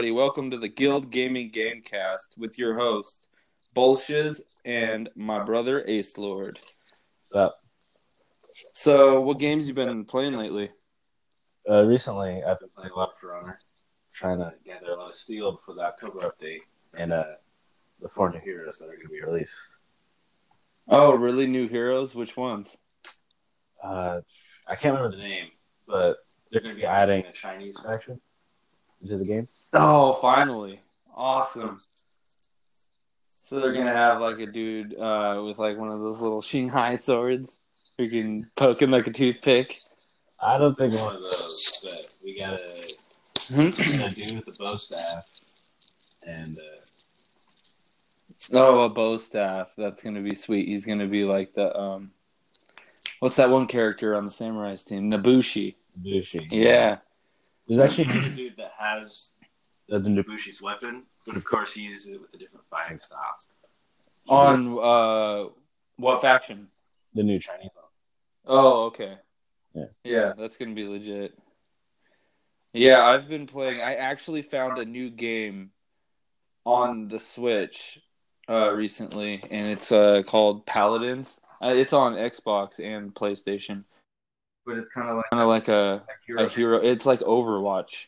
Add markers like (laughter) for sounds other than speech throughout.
everybody. Welcome to the Guild Gaming Gamecast with your host, Bolshes, and my brother, Ace Lord. What's up? So, what games you been playing lately? Uh, recently, I've been playing a lot of For Honor, trying to gather a lot of steel before the October update and uh, the four new heroes that are going to be released. Oh, really? New heroes? Which ones? Uh, I can't remember the name, but they're going to be adding a Chinese faction into the game. Oh, (laughs) finally. Awesome. So, they're going to have like a dude uh, with like one of those little (laughs) Shanghai swords who can poke him like a toothpick. I don't think one of those, but we got a, a (clears throat) dude with a bow staff and uh, Oh, a bow staff. That's gonna be sweet. He's gonna be like the um, what's that one character on the Samurai's team? Nobushi. Bushi. Yeah. There's actually a dude that has the Nobushi's weapon, but of course he uses it with a different fighting style. On uh, what faction? The new Chinese one. Oh, okay. Yeah. Yeah, that's gonna be legit. Yeah, I've been playing. I actually found a new game on the Switch uh, recently, and it's uh, called Paladins. Uh, it's on Xbox and PlayStation, but it's kind of like kind of like a a hero. It's like Overwatch,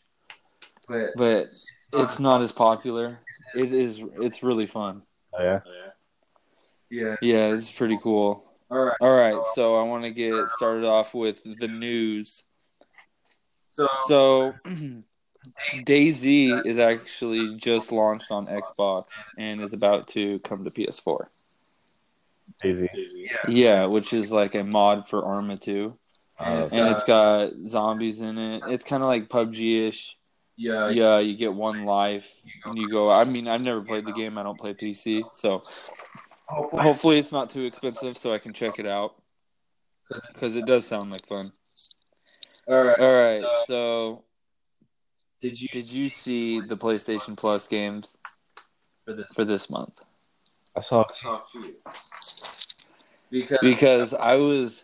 but but it's not as popular. It is. It's really fun. Oh yeah. yeah. Yeah, it's pretty cool. All right. All right, so I want to get started off with the news. So, So, (clears throat) DayZ is actually just launched on Xbox and is about to come to PS4. DayZ. yeah. Yeah, which is like a mod for Arma 2. Uh, And it's got zombies in it. It's kind of like PUBG ish. Yeah. Yeah, you get one life and you go. I mean, I've never played the game, I don't play PC. So, Hopefully, hopefully, it's not too expensive so I can check it out. Because it does sound like fun. all right. All right, Uh, so Did you Did you see the PlayStation Plus games for this? for this month? I saw. I saw a few. Because, Because I was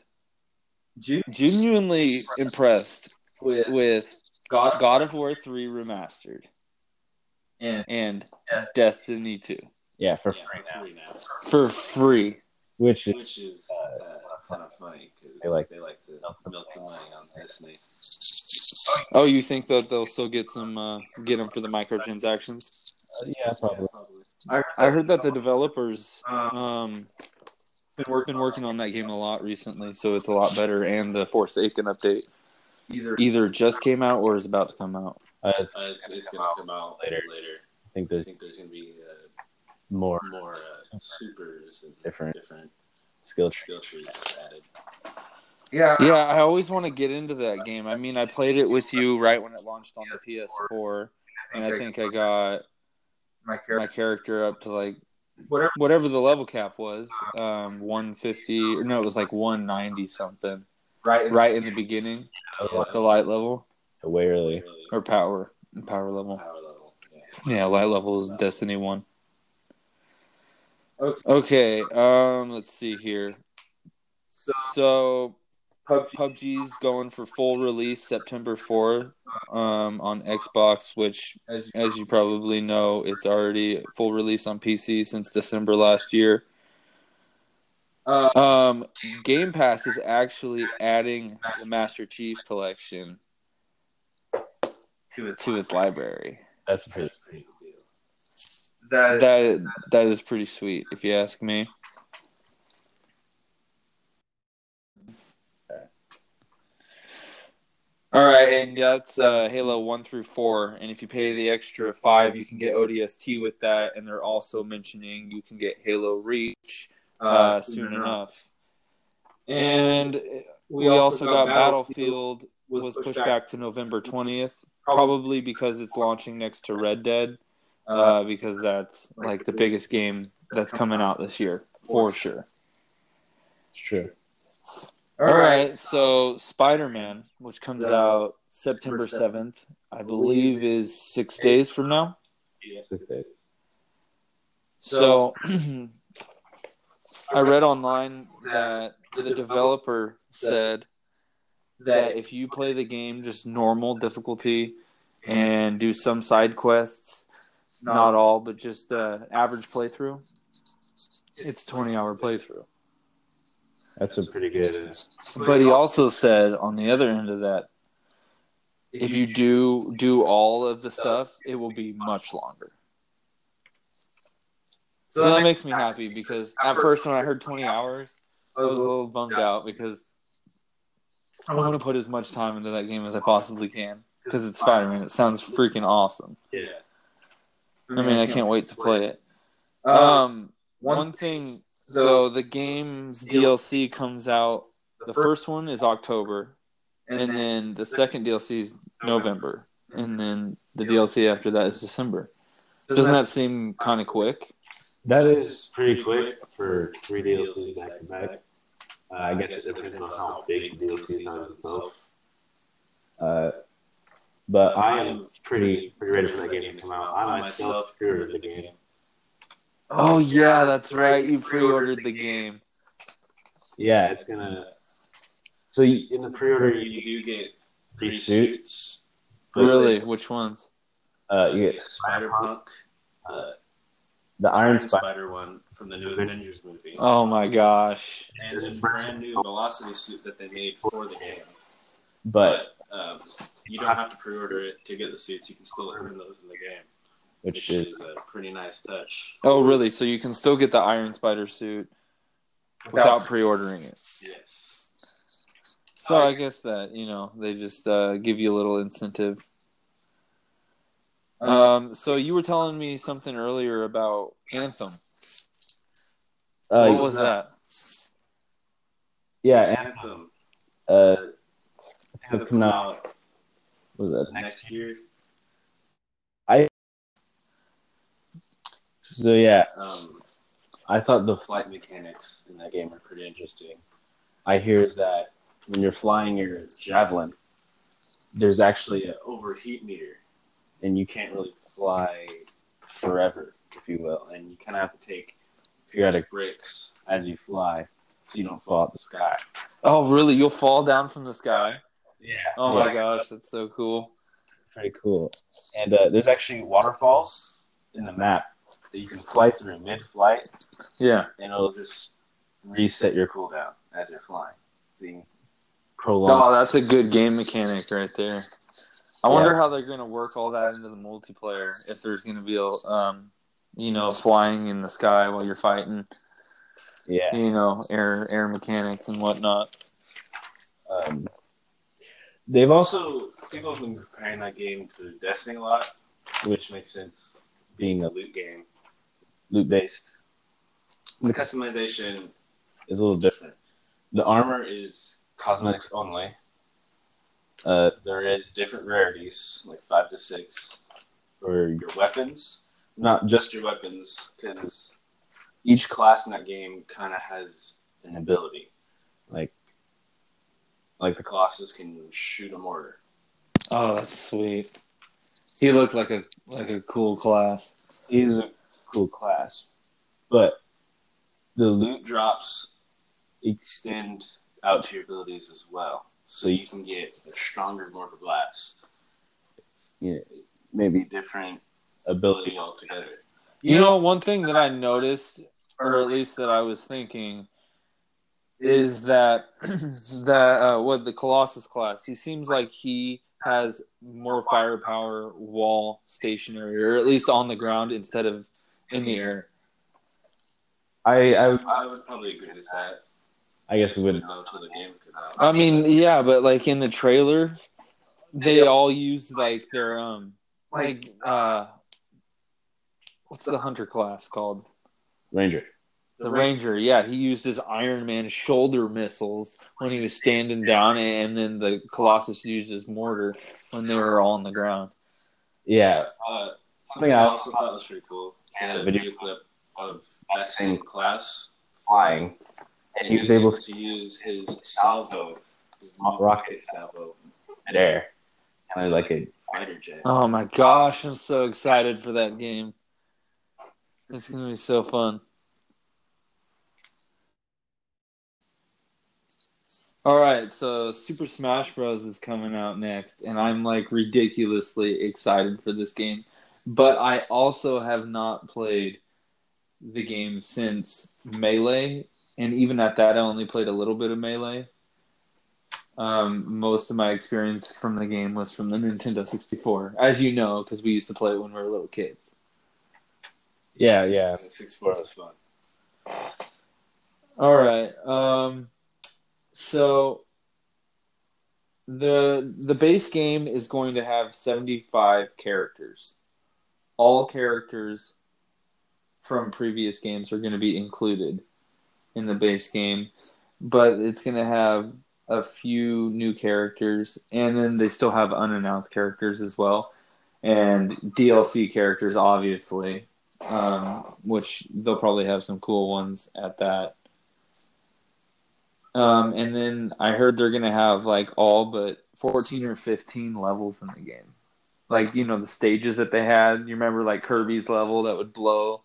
June genuinely impressed with with God, God of War 3 Remastered and and Yes. Destiny 2 Yeah, for Yeah, free now. for free. Which is Which is uh, kind of funny because They like- they like to milk the money on Destiny. Oh, you think that they'll still get some uh, get them for the microtransactions? uh, yeah, probably. I, I heard that the developers um, um been working been working on that game a lot recently, so it's a lot better. And the Forsaken update either either just came out or is about to come out. Uh, it's, Uh, it's, it's going to come out later. later. I think I there's think there's going to be uh, more more uh, supers and Different. different skill trees. skill trees added. yeah Yeah, I always want to get into that game. I mean, I played it with you right when it launched on the PS4, and I think I got my my character character up to like whatever whatever the level cap was, um, 150 no, it was like 190 something, right right in the beginning, the light level way early. Or power power level. power level. Yeah. Yeah, light level is Destiny one. Okay. Okay, um, let's see here. so So PUBG PUBG's going for full release September 4 um, on Xbox, which as, as you probably know, it's already full release on PC since December last year. Uh, Um, Game Pass is actually adding the Master Chief Collection to its to its library. That's pretty. That's a pretty good deal. that is, That that is pretty sweet, if you ask me. All right, and that's uh, Halo one through four. And if you pay the extra five, you can get ODST with that. And they're also mentioning you can get Halo Reach uh, soon enough. And we also got Battlefield was pushed back to November 20th, probably because it's launching next to Red Dead, uh, because that's like the biggest game that's coming out this year for sure. It's true. All right, so Spider Man, which comes out September 7th, I believe is six days from now. Six days. So (clears throat) I read online that the developer said that if you play the game just normal difficulty and do some side quests. Not all, but just uh, average playthrough. It's twenty hour playthrough. That's a pretty good. Uh, But he also said on the other end of that, if you do do all of the stuff, it will be much longer. So that makes me happy because at first when I heard 20 hours, I was a little bummed out because I want to put as much time into that game as I possibly can because it's Spider-Man. It sounds freaking awesome. yeah. I mean, I can't wait to play it. Um, Um, one thing though, the game's DLC comes out. The first one is October, and then the second DLC is November, and then the DLC after that is December. Doesn't that seem kind of quick? That is pretty quick for three DLCs back to back. Uh, I guess it depends on how big the DLC is on itself. Uh, but I am pretty pretty ready for that game to come out. I myself pre-ordered the game. Oh yeah, that's right. You pre-ordered the game. Yeah, it's gonna. So you, in the pre-order, you, You do get suit? suits. Really? Which ones? uh, you get Spider Punk, uh, the Iron Iron Spider, Spider one from the new Avengers movie, Oh my gosh. and the brand new Velocity suit that they made for the game. but But um, you don't have to pre-order it to get the suits. You can still earn those in the game, which which is is a pretty nice touch. Oh really? So you can still get the Iron Spider suit without pre-ordering it. Yes. So I guess that you know they just uh, give you a little incentive. Um, so you were telling me something earlier about Anthem. uh, what was that? yeah, Anthem uh, will have come come out. out what was that next year. I. So yeah, Um, I thought the flight flight mechanics in that game are pretty interesting. I hear that when you're flying your javelin, there's actually an Overheat meter. And you can't really fly forever, if you will, and you kind of have to take periodic breaks as you fly, so you don't fall out the sky. Oh, really? You'll fall down from the sky? Yeah. Oh my gosh, that's so cool. Pretty cool. And uh, there's actually waterfalls in the map that you can fly through mid-flight, Yeah. and it'll just reset your cooldown as you're flying. So you prolong. Oh, that's a good game mechanic right there. I wonder how they're going to work all that into the multiplayer. If there's going to be, a, um, you know, flying in the sky while you're fighting, yeah. you know, air air mechanics and whatnot. Um, they've also people have been comparing that game to Destiny a lot, which makes sense, being a loot game, loot based. The customization is a little different. The armor is cosmetics only. Uh, there is different rarities, like five to six, for your weapons. Not just your weapons, because each class in that game kind of has an ability. Like like the Colossus can shoot a mortar. Oh, that's sweet. He looked like a like a cool class. He's a cool class, but the loot drops extend out to your abilities as well, so you can get a stronger mortar blast. You know, maybe different ability altogether. You know, one thing that I noticed, or at least that I was thinking, is that (clears throat) that uh, what the Colossus class. He seems like he has more firepower wall stationary, or at least on the ground instead of in the air. I I, I would probably agree with that. I guess we wouldn't. know until the game comes out. I mean, yeah, but like in the trailer, they all use like their um like uh what's the hunter class called? Ranger. The Ranger, yeah, he used his Iron Man shoulder missiles when he was standing down, and then the Colossus used his mortar when they were all on the ground. Yeah, Uh, something I also thought was pretty cool. They had a Video- video clip of that same class, flying, and he was able to to use his salvo, his Rocket. salvo midair, kind of like a fighter jet. Oh my gosh, I'm so excited for that game. It's gonna be so fun. All right, so Super Smash Bros is coming out next, and I'm like ridiculously excited for this game. But I also have not played the game since Melee, and even at that, I only played a little bit of Melee. Um, most of my experience from the game was from the Nintendo 64, as you know, because we used to play it when we were little kids. Yeah, yeah. The 64 was fun. All right. Um, so the the base game is going to have 75 characters. All characters from previous games are going to be included in the base game, but it's going to have a few new characters and then they still have unannounced characters as well and DLC characters obviously um, which they'll probably have some cool ones at that um, and then I heard they're gonna have like all but fourteen or fifteen levels in the game. Like you know the stages that they had. You remember like Kirby's level that would blow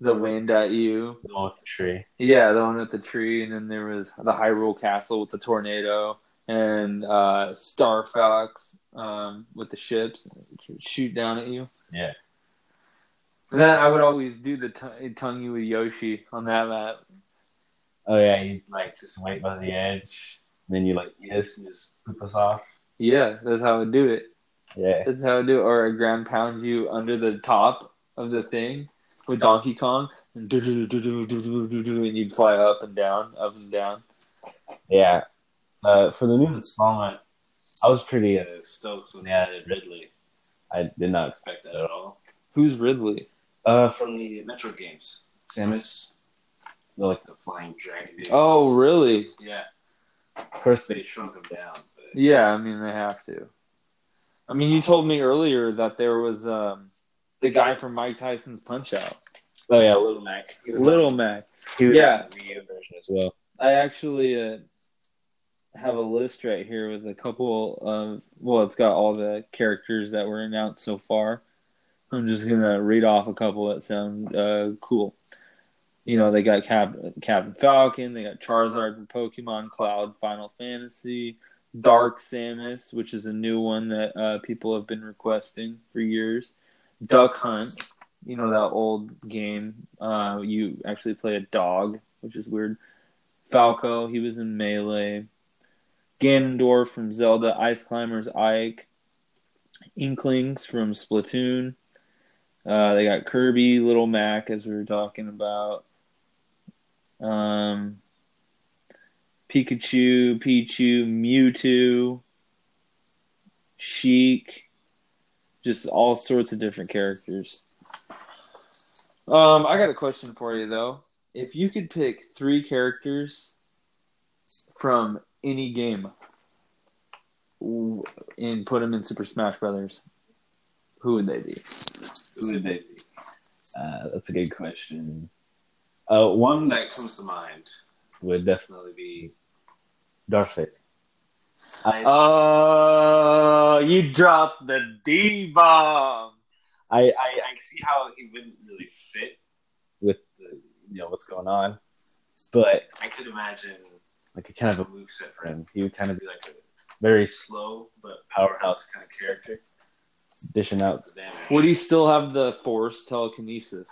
the wind at you. The one with the tree. Yeah, the one with the tree, and then there was the Hyrule Castle with the tornado, and uh, Star Fox um, with the ships shoot down at you. Yeah. And then I would always do the t- tongue you with Yoshi on that map. Oh yeah, you like just wait by the edge, then you like yes and just poop us off. Yeah, that's how I would do it. Yeah. That's how I do it. Or I ground pound you under the top of the thing with Donkey Kong, and, do- do- do- do- do- do- do- do, and you'd fly up and down, up and down. Yeah. Uh, for the new installment, I was pretty uh, stoked when they added Ridley. I did not expect that at all. Who's Ridley? Uh, from the Metroid games, Samus, the, like the flying dragon. Dude. Oh, really? yeah. Of course, they shrunk him down. But Yeah, I mean they have to. I mean, you told me earlier that there was um, the guy from Mike Tyson's Punch Out, oh yeah, Little Mac. He was Little Mac. He was yeah. in the Wii U version as well. I actually uh, have a list right here with a couple of. Well, it's got all the characters that were announced so far. I'm just gonna read off a couple that sound uh, cool. You know, they got Cap- Captain Falcon, they got Charizard from Pokemon, Cloud, Final Fantasy, Dark Samus, which is a new one that uh, people have been requesting for years. Duck Hunt, you know that old game. Uh, you actually play a dog, which is weird. Falco, he was in Melee. Ganondorf from Zelda, Ice Climbers Ike, Inklings from Splatoon. Uh, they got Kirby, Little Mac, as we were talking about. Um, Pikachu, Pichu, Mewtwo, Sheik, just all sorts of different characters. Um, I got a question for you though. If you could pick three characters from any game and put them in Super Smash Brothers, who would they be? Who would they be? Uh, that's a good question. Uh, one that comes to mind would definitely be Darth Vader. I, Oh, you dropped the D bomb. I, I, I see how he wouldn't really fit with the, you know what's going on, but I could imagine like a kind of a move set for him. He would kind of be like a very slow but powerhouse kind of character, dishing out the damage. Would he still have the Force telekinesis?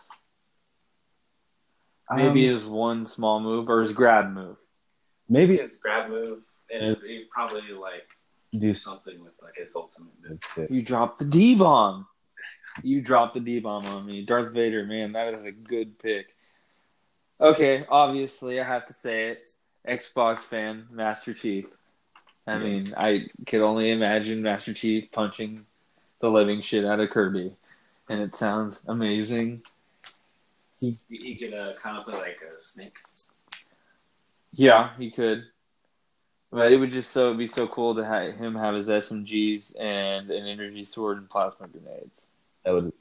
Maybe Um, his one small move or his grab move. maybe his grab move, and he'd probably like do something with like his ultimate move. You dropped the D bomb. You dropped the D bomb on me. Darth Vader, man, that is a good pick. Okay, obviously I have to say it. Xbox fan, Master Chief. I mean, I could only imagine Master Chief punching the living shit out of Kirby. And it sounds amazing. He, he could uh, kind of play like a snake. Yeah, he could. But it would just so be so cool to have him have his SMGs and an energy sword and plasma grenades. That would be.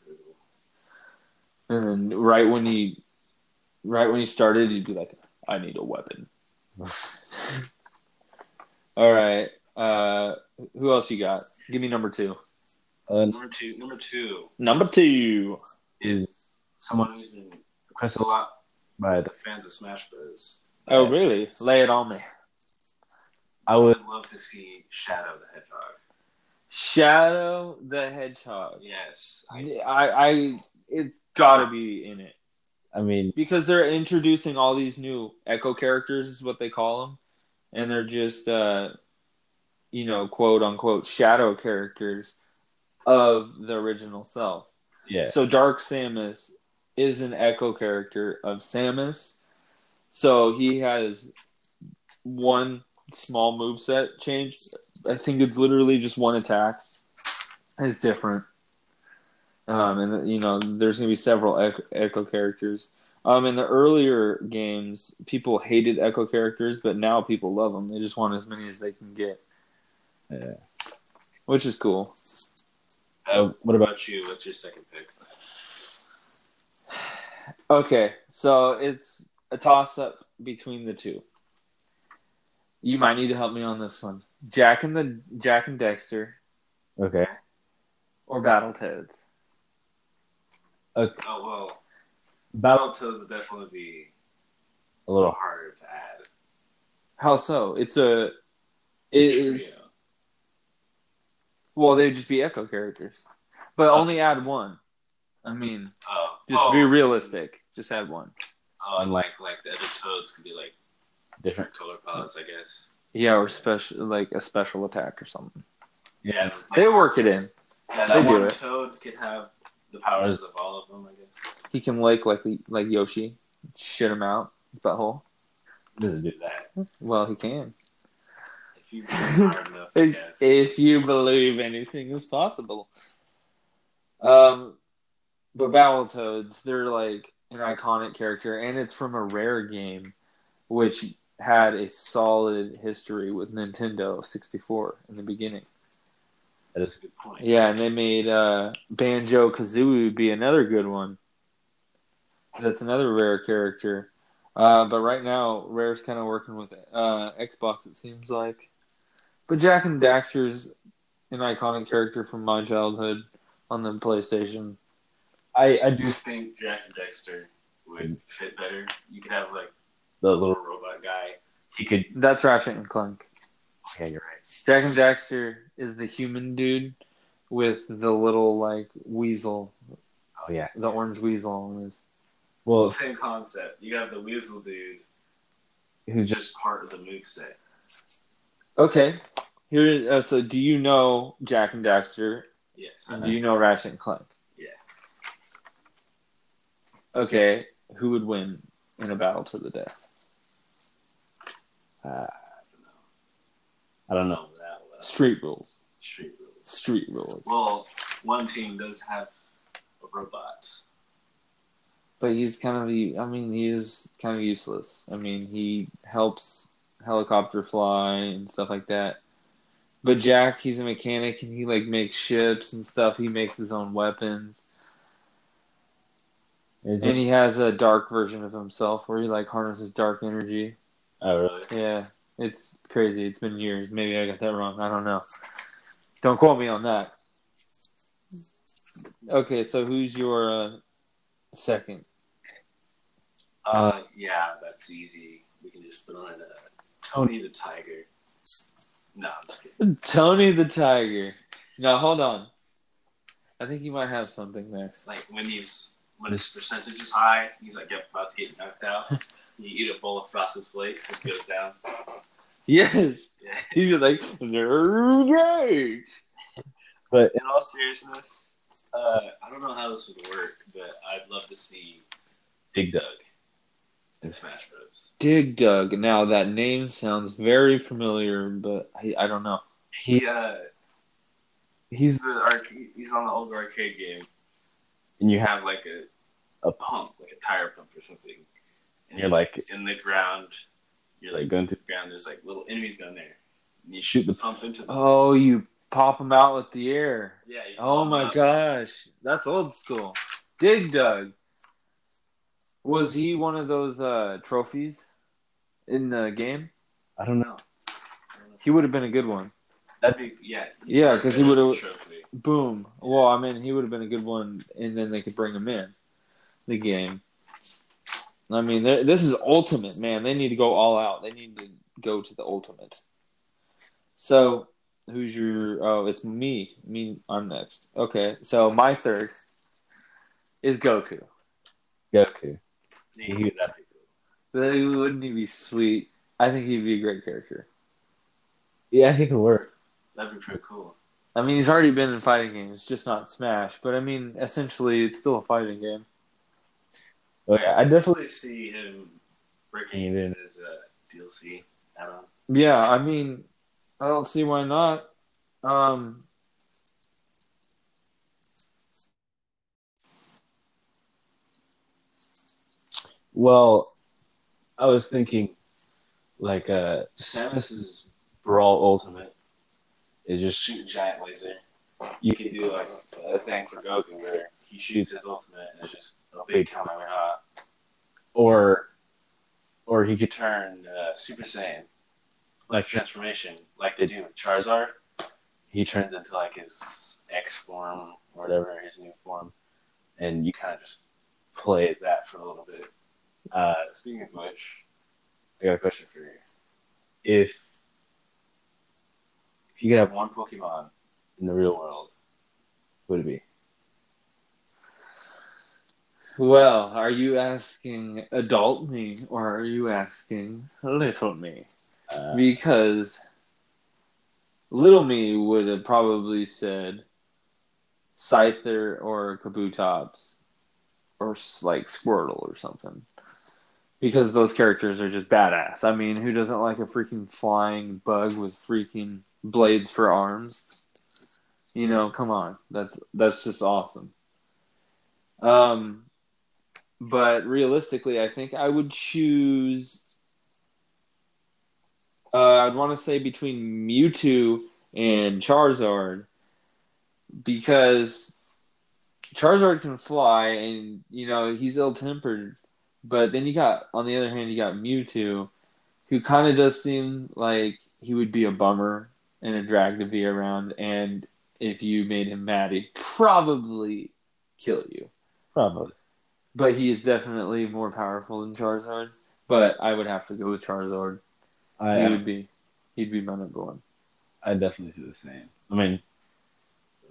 And then right when he, right when he started, he'd be like, "I need a weapon." (laughs) All right. Uh, who else you got? Give me number two. Uh, number two, number two Number two. is someone who's been requested a lot by the fans of Smash Bros. Oh, really? Lay it on me. I would love to see Shadow the Hedgehog. Shadow the Hedgehog. Yes, I, I, it's got to be in it I mean, because they're introducing all these new Echo characters, is what they call them, and they're just, uh, you know, quote unquote shadow characters of the original self. yeah, So Dark Samus is an echo character of Samus. So he has one small move set change. I think it's literally just one attack. It's different. Um, and you know, there's gonna be several echo, echo characters. Um, in the earlier games, people hated echo characters, but now people love them. They just want as many as they can get, yeah. which is cool. Uh, what about you? What's your second pick? (sighs) Okay, so it's a toss up between the two. You might need to help me on this one. Jack and the Jak and Daxter okay? or Battletoads. okay. Uh, oh well, Battle Battletoads would definitely be a a little little harder to add. How so? It's a it is Trio. well they'd just be echo characters. But only oh. add one. I mean, Oh, just oh, be realistic. Just add one. Oh, and like like the other toads could be like different. color palettes, I guess. Yeah, or special like a special attack or something. Yeah, They work it in. Yeah, they that do one it. toad could have the powers of all of them, I guess. He can lick like like Yoshi, shit him out his butthole. doesn't do that. Well, he can. If you enough, I if, guess. if you believe anything is possible. Um, but Battletoads, they're like an iconic character, and it's from a rare game, which had a solid history with Nintendo 64 in the beginning. That is a good point. Yeah, and they made uh, Banjo Kazooie would be another good one. That's another rare character. Uh, but right now, Rare's kind of working with uh, Xbox, it seems like. But Jak and Daxter's an iconic character from my childhood on the PlayStation. I I I do do think Jak and Daxter would fit better. You could have like the little. little robot guy. He could. That's Ratchet and Clank. Yeah, you're right. Jak and Daxter is the human dude with the little like weasel, Oh yeah. the orange weasel on his. Well, Same concept. You have the Weasel dude who's who's just just part of the moveset. Okay, here. Uh, so, do you know Jak and Daxter Yes. And do you know Ratchet and Clank? Yeah. Okay, who would win in a battle to the death? Uh, I don't know. know that well. Street rules. Street rules. Street rules. Well, one team does have a robot. But he's kind of, I mean, he is kind of useless. I mean, he helps helicopter fly and stuff like that. But Jak, he's a mechanic and he like makes ships and stuff. He makes his own weapons. Is And it? he has a dark version of himself where he like harnesses dark energy. Oh really? Yeah, it's crazy. It's been years. Maybe I got that wrong. I don't know. Don't quote me on that. Okay, so who's your uh, second? Uh, yeah, that's easy. We can just throw in a Tony the Tiger. No, I'm just kidding. Tony the Tiger. Now hold on. I think you might have something there. Like when he's when his percentage is high, he's like yep, about to get knocked out. (laughs) you eat a bowl of frosted flakes, it goes down. (laughs) Yes, Yeah. he's like nerdy. But In all seriousness, uh, I don't know how this would work, but I'd love to see Dig Dug. in Smash Bros. Dig Dug. Now that name sounds very familiar, but I, I don't know. He uh, he's the arcade. He's on the old arcade game, and you have like a a pump, like a tire pump or something, and You're like in the ground. You're like like going to the ground. There's like little enemies down there. And you shoot the pump into them. Oh, you pop them out with the air. Yeah. you Oh my up. gosh, that's old school. Dig Dug. Was he one of those uh, trophies in the game? I don't know. He would have been a good one. That'd be yeah. Yeah, because he would've- a trophy. Boom. Well, I mean, he would have been a good one, and then they could bring him in the game. I mean, this is ultimate, man. They need to go all out. They need to go to the ultimate. So, who's your? Oh, it's me. Me, I'm next. Okay, so my third is Goku. Goku. He would be cool. Wouldn't he be sweet? I think he'd be a great character. Yeah, he could work. That'd be pretty cool. I mean, he's already been in fighting games, just not Smash. But I mean, essentially, it's still a fighting game. Oh yeah, I definitely see him breaking it in as a DLC add-on. Yeah, I mean, I don't see why not. Um, Well, I was thinking, like, uh, Samus's Brawl Ultimate is just shoot a giant laser. You can do like a thing for Goku where he shoots his ultimate and it's just a big Kamehameha, or or he could turn uh, Super Saiyan, like transformation, like they do with Charizard. He turns into like his X form or whatever his new form, and you kind of just play as that for a little bit. Uh, speaking of which, I got a question for you. If if you could have one Pokemon in the real world, who would it be? Well, are you asking adult me or are you asking little me? Uh, Because little me would have probably said Scyther or Kabutops or like Squirtle or something. Because those characters are just badass. I mean, who doesn't like a freaking flying bug with freaking blades for arms? You know, come on. That's that's just awesome. Um but realistically, I think I would choose uh, I'd want to say between Mewtwo and Charizard because Charizard can fly and you know he's ill tempered, but then you got on the other hand you got Mewtwo, who kind of does seem like he would be a bummer and a drag to be around, and if you made him mad, he'd probably kill you. probably. But he is definitely more powerful than Charizard. But I would have to go with Charizard. I He uh, would be, he'd be my number one. I definitely do the same. I mean,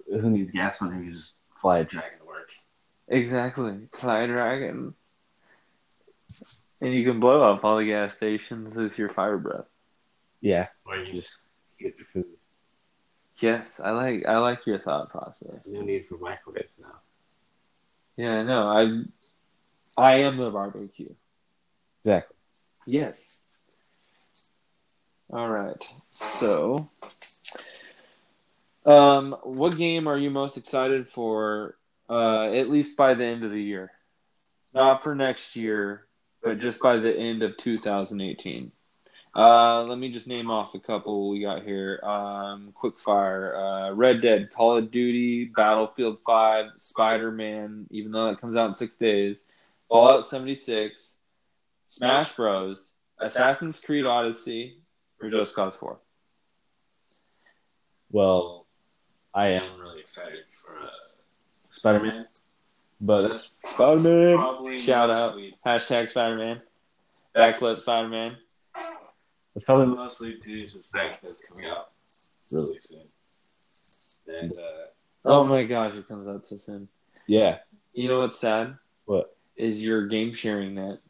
who needs gas when you can just fly a dragon to work? Exactly. Fly a dragon. And you can blow up all the gas stations with your fire breath. Yeah, or you just get your food. Yes, I like I like your thought process. No need for microwaves now. Yeah, no, I I am the barbecue. Exactly. Yes. All right. So, um, what game are you most excited for? Uh, at least by the end of the year, not for next year, but just by the end of 2018. Uh, let me just name off a couple we got here. Um, quickfire, uh, Red Dead, Call of Duty, Battlefield 5, Spider Man, even though that comes out in six days, Fallout 76, Smash Bros, Assassin's Creed Odyssey, or Just Cause 4. Well, I am really excited for uh, Spider Man, but that's Spider Man. Shout out. Hashtag Spider Man. Backflip Spider Man. It's probably mostly due to the fact that it's coming out really soon. And uh, Oh my gosh, it comes out so soon. yeah, You know what's sad? What? Is your game sharing that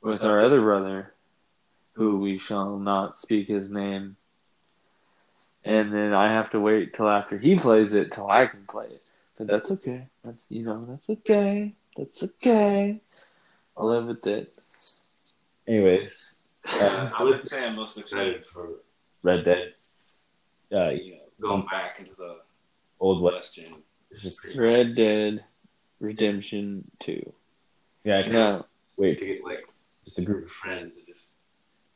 with our other brother, who we shall not speak his name. And then I have to wait till after he plays it till I can play it. But that's okay. That's you know, that's okay. That's okay. I'll live with it. anyways, uh, I would say I'm most excited for Red Dead. Uh, you know, going back into the old western. It's Red nice. Dead Redemption Two. Yeah, I can't No. wait to get like just a group of friends and just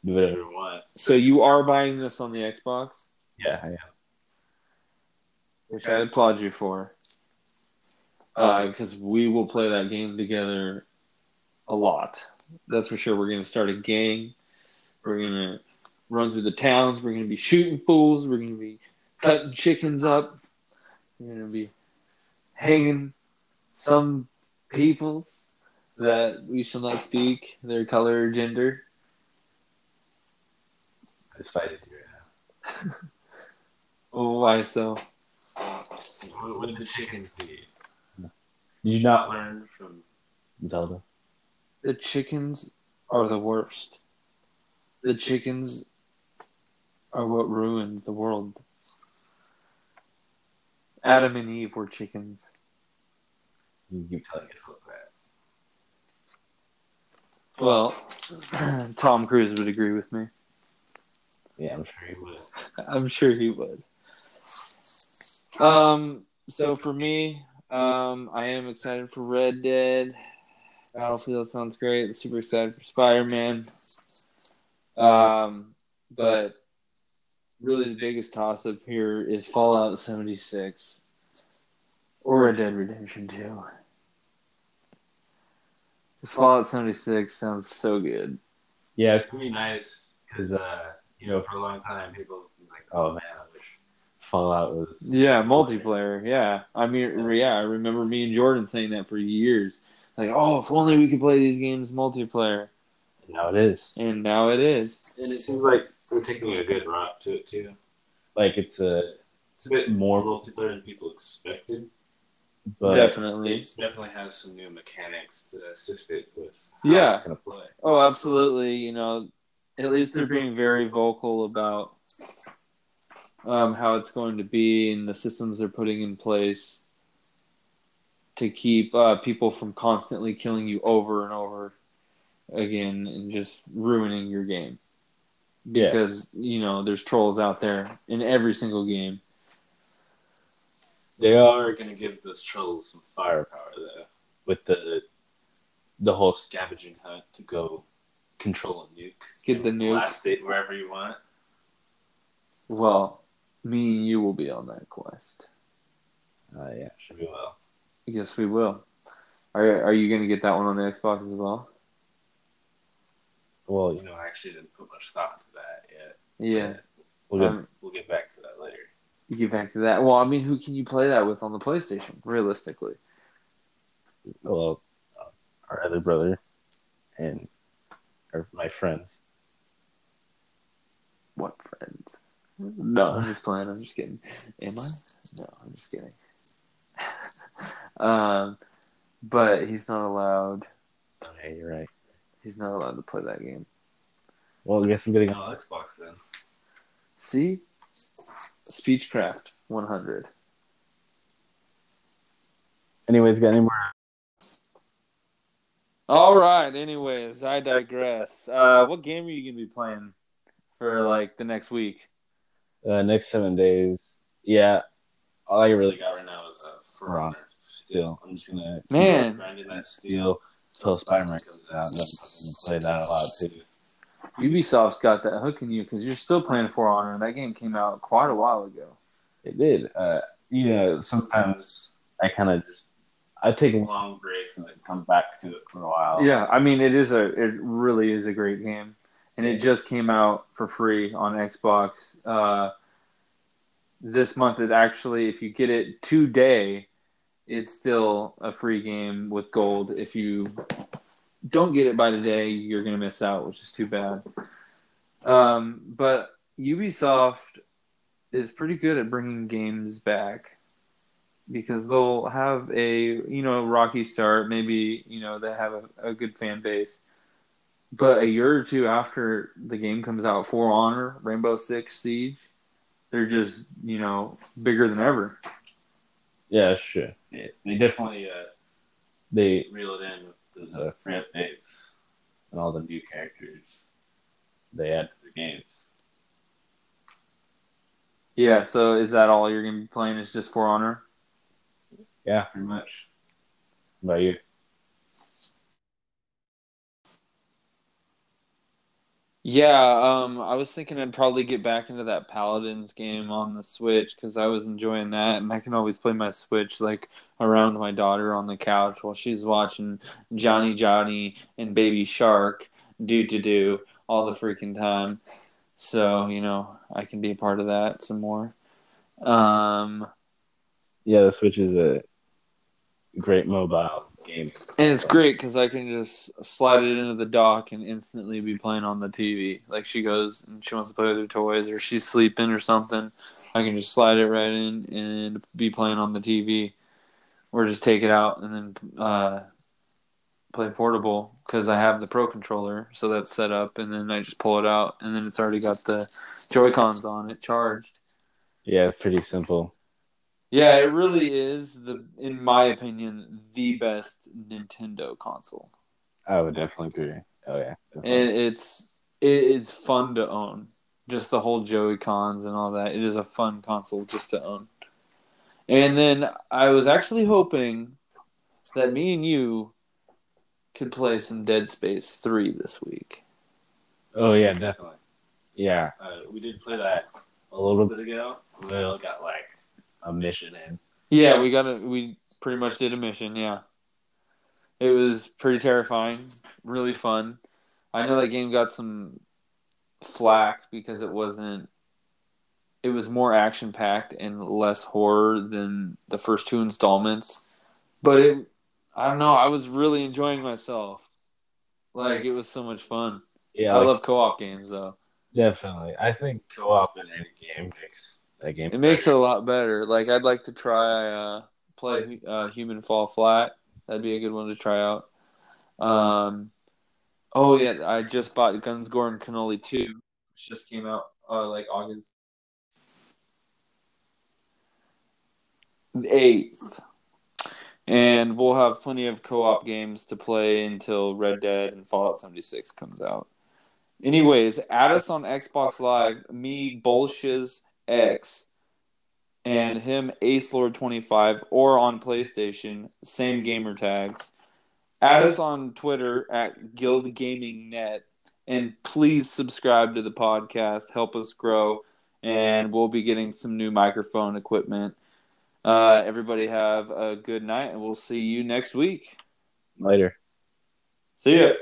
do whatever we want. So you are buying this on the Xbox? Yeah, I am. which I applaud you for. Because we will play that game together a lot. That's for sure. We're going to start a gang. We're going to run through the towns. We're going to be shooting fools. We're going to be cutting chickens up. We're going to be hanging some peoples that we shall not speak their color or gender. I'm excited to hear that. (laughs) Oh, why so? What, what did the chickens do? Did you not learn from Zelda? The chickens are the worst. The chickens are what ruins the world. Adam and Eve were chickens. You keep telling yourself that. Well, (clears throat) Tom Cruise would agree with me. Yeah, I'm sure he would. (laughs) I'm sure he would. Um, so for me, um, I am excited for Red Dead. Battlefield sounds great. Super excited for Spider Man. Um, but really the biggest toss up here is Fallout 76 or Red Dead Redemption 2. 'Cause Fallout 76 sounds so good. Yeah, it's gonna be nice because uh, you know, for a long time, people like, "Oh man, I wish Fallout was." Yeah, multiplayer. Yeah, I mean, yeah, I remember me and Jordan saying that for years. Like, oh, if only we could play these games multiplayer, Now it is, and now it is. and it seems like we're taking a good route to it too. Like it's a, it's a bit more multiplayer than people expected, but Definitely. it definitely has some new mechanics to assist it with. Yeah. it's gonna play. Oh, absolutely. You know, at least they're being very vocal about um, how it's going to be and the systems they're putting in place to keep uh, people from constantly killing you over and over again and just ruining your game. Yeah. Because, you know, there's trolls out there in every single game. They are going to give those trolls some firepower though, with the the whole scavenging hunt to go control a nuke, Get the nuke. blast it wherever you want. Well, me and you will be on that quest. Uh, yeah, should be well. Yes, we will. Are Are you going to get that one on the Xbox as well? Well, you know, I actually didn't put much thought into that yet. Yeah. we'll get Um, we'll get back to that later. You get back to that. Well, I mean, who can you play that with on the PlayStation? Realistically, Well, uh, our other brother and our, my friends. what friends? No, I'm just playing. I'm just kidding. Am I? No, I'm just kidding. (laughs) um, but he's not allowed. Okay, you're right. He's not allowed to play that game. Well, I guess I'm getting on Xbox then. See, Speechcraft 100. Anyways, got any more? All right. Anyways, I digress. Uh, what game are you gonna be playing for like the next week? Uh, next seven days. Yeah, all I really got right now is uh, For Honor. Still, I'm just gonna keep Man. grinding that steel until Spider-Man comes out. And play that a lot too. Ubisoft's got that hook in you because you're still playing For Honor, and that game came out quite a while ago. It did. Uh, you know, sometimes I kind of just I take long breaks and then come back to it for a while. Yeah, I mean it is a it really is a great game, and it just came out for free on Xbox uh, this month. It actually, if you get it today, it's still a free game with gold. If you don't get it by today, you're gonna miss out, which is too bad. Um, but Ubisoft is pretty good at bringing games back because they'll have a you know rocky start maybe you know they have a, a good fan base but a year or two after the game comes out for honor rainbow six siege they're just you know bigger than ever yeah, sure. Yeah, they definitely uh, they reel it in with those uh, free updates and all the new characters they add to the games. yeah so is that all you're gonna be playing is just for honor Yeah, pretty much. How about you? Yeah, um, I was thinking I'd probably get back into that Paladins game on the Switch because I was enjoying that, and I can always play my Switch like around my daughter on the couch while she's watching Johnny Johnny and Baby Shark do to do all the freaking time. So you know I can be a part of that some more. Um, Yeah, the Switch is a great mobile game. and it's great because I can just slide it into the dock and instantly be playing on the TV. Like she goes and she wants to play with her toys, or she's sleeping or something. I can just slide it right in and be playing on the TV, or just take it out and then uh, play portable because I have the Pro controller, so that's set up, and then I just pull it out, and then it's already got the Joy Cons on it charged. Yeah, pretty simple. Yeah, it really is the, in my opinion, the best Nintendo console. I would definitely agree. Oh yeah. definitely. And it's it is fun to own. Just the whole Joy-Cons and all that. It is a fun console just to own. And then I was actually hoping that me and you could play some Dead Space 3 this week. Oh yeah, definitely. Yeah, uh, we did play that a little bit ago. We only got like a mission in. Yeah, we got a we pretty much did a mission, yeah. It was pretty terrifying, really fun. I know that game got some flack because it wasn't it was more action packed and less horror than the first two installments. But it I don't know, I was really enjoying myself. Like it was so much fun. Yeah, I like, love co-op games though. definitely. I think co-op in any game makes that game. It makes it a lot better. Like I'd like to try uh, play uh, Human Fall Flat. That'd be a good one to try out. Um, oh yeah, I just bought Guns Gore and Cannoli two, which just came out uh, like August eighth, and we'll have plenty of co-op games to play until Red Dead and Fallout seventy six comes out. Anyways, add us on Xbox Live. Me, Bolshiz X, and him, Ace Lord twenty five, or on PlayStation, same gamer tags. Add us on Twitter at Guild Gaming Net, and please subscribe to the podcast. Help us grow, and we'll be getting some new microphone equipment. Uh, everybody have a good night, and we'll see you next week. Later. See ya.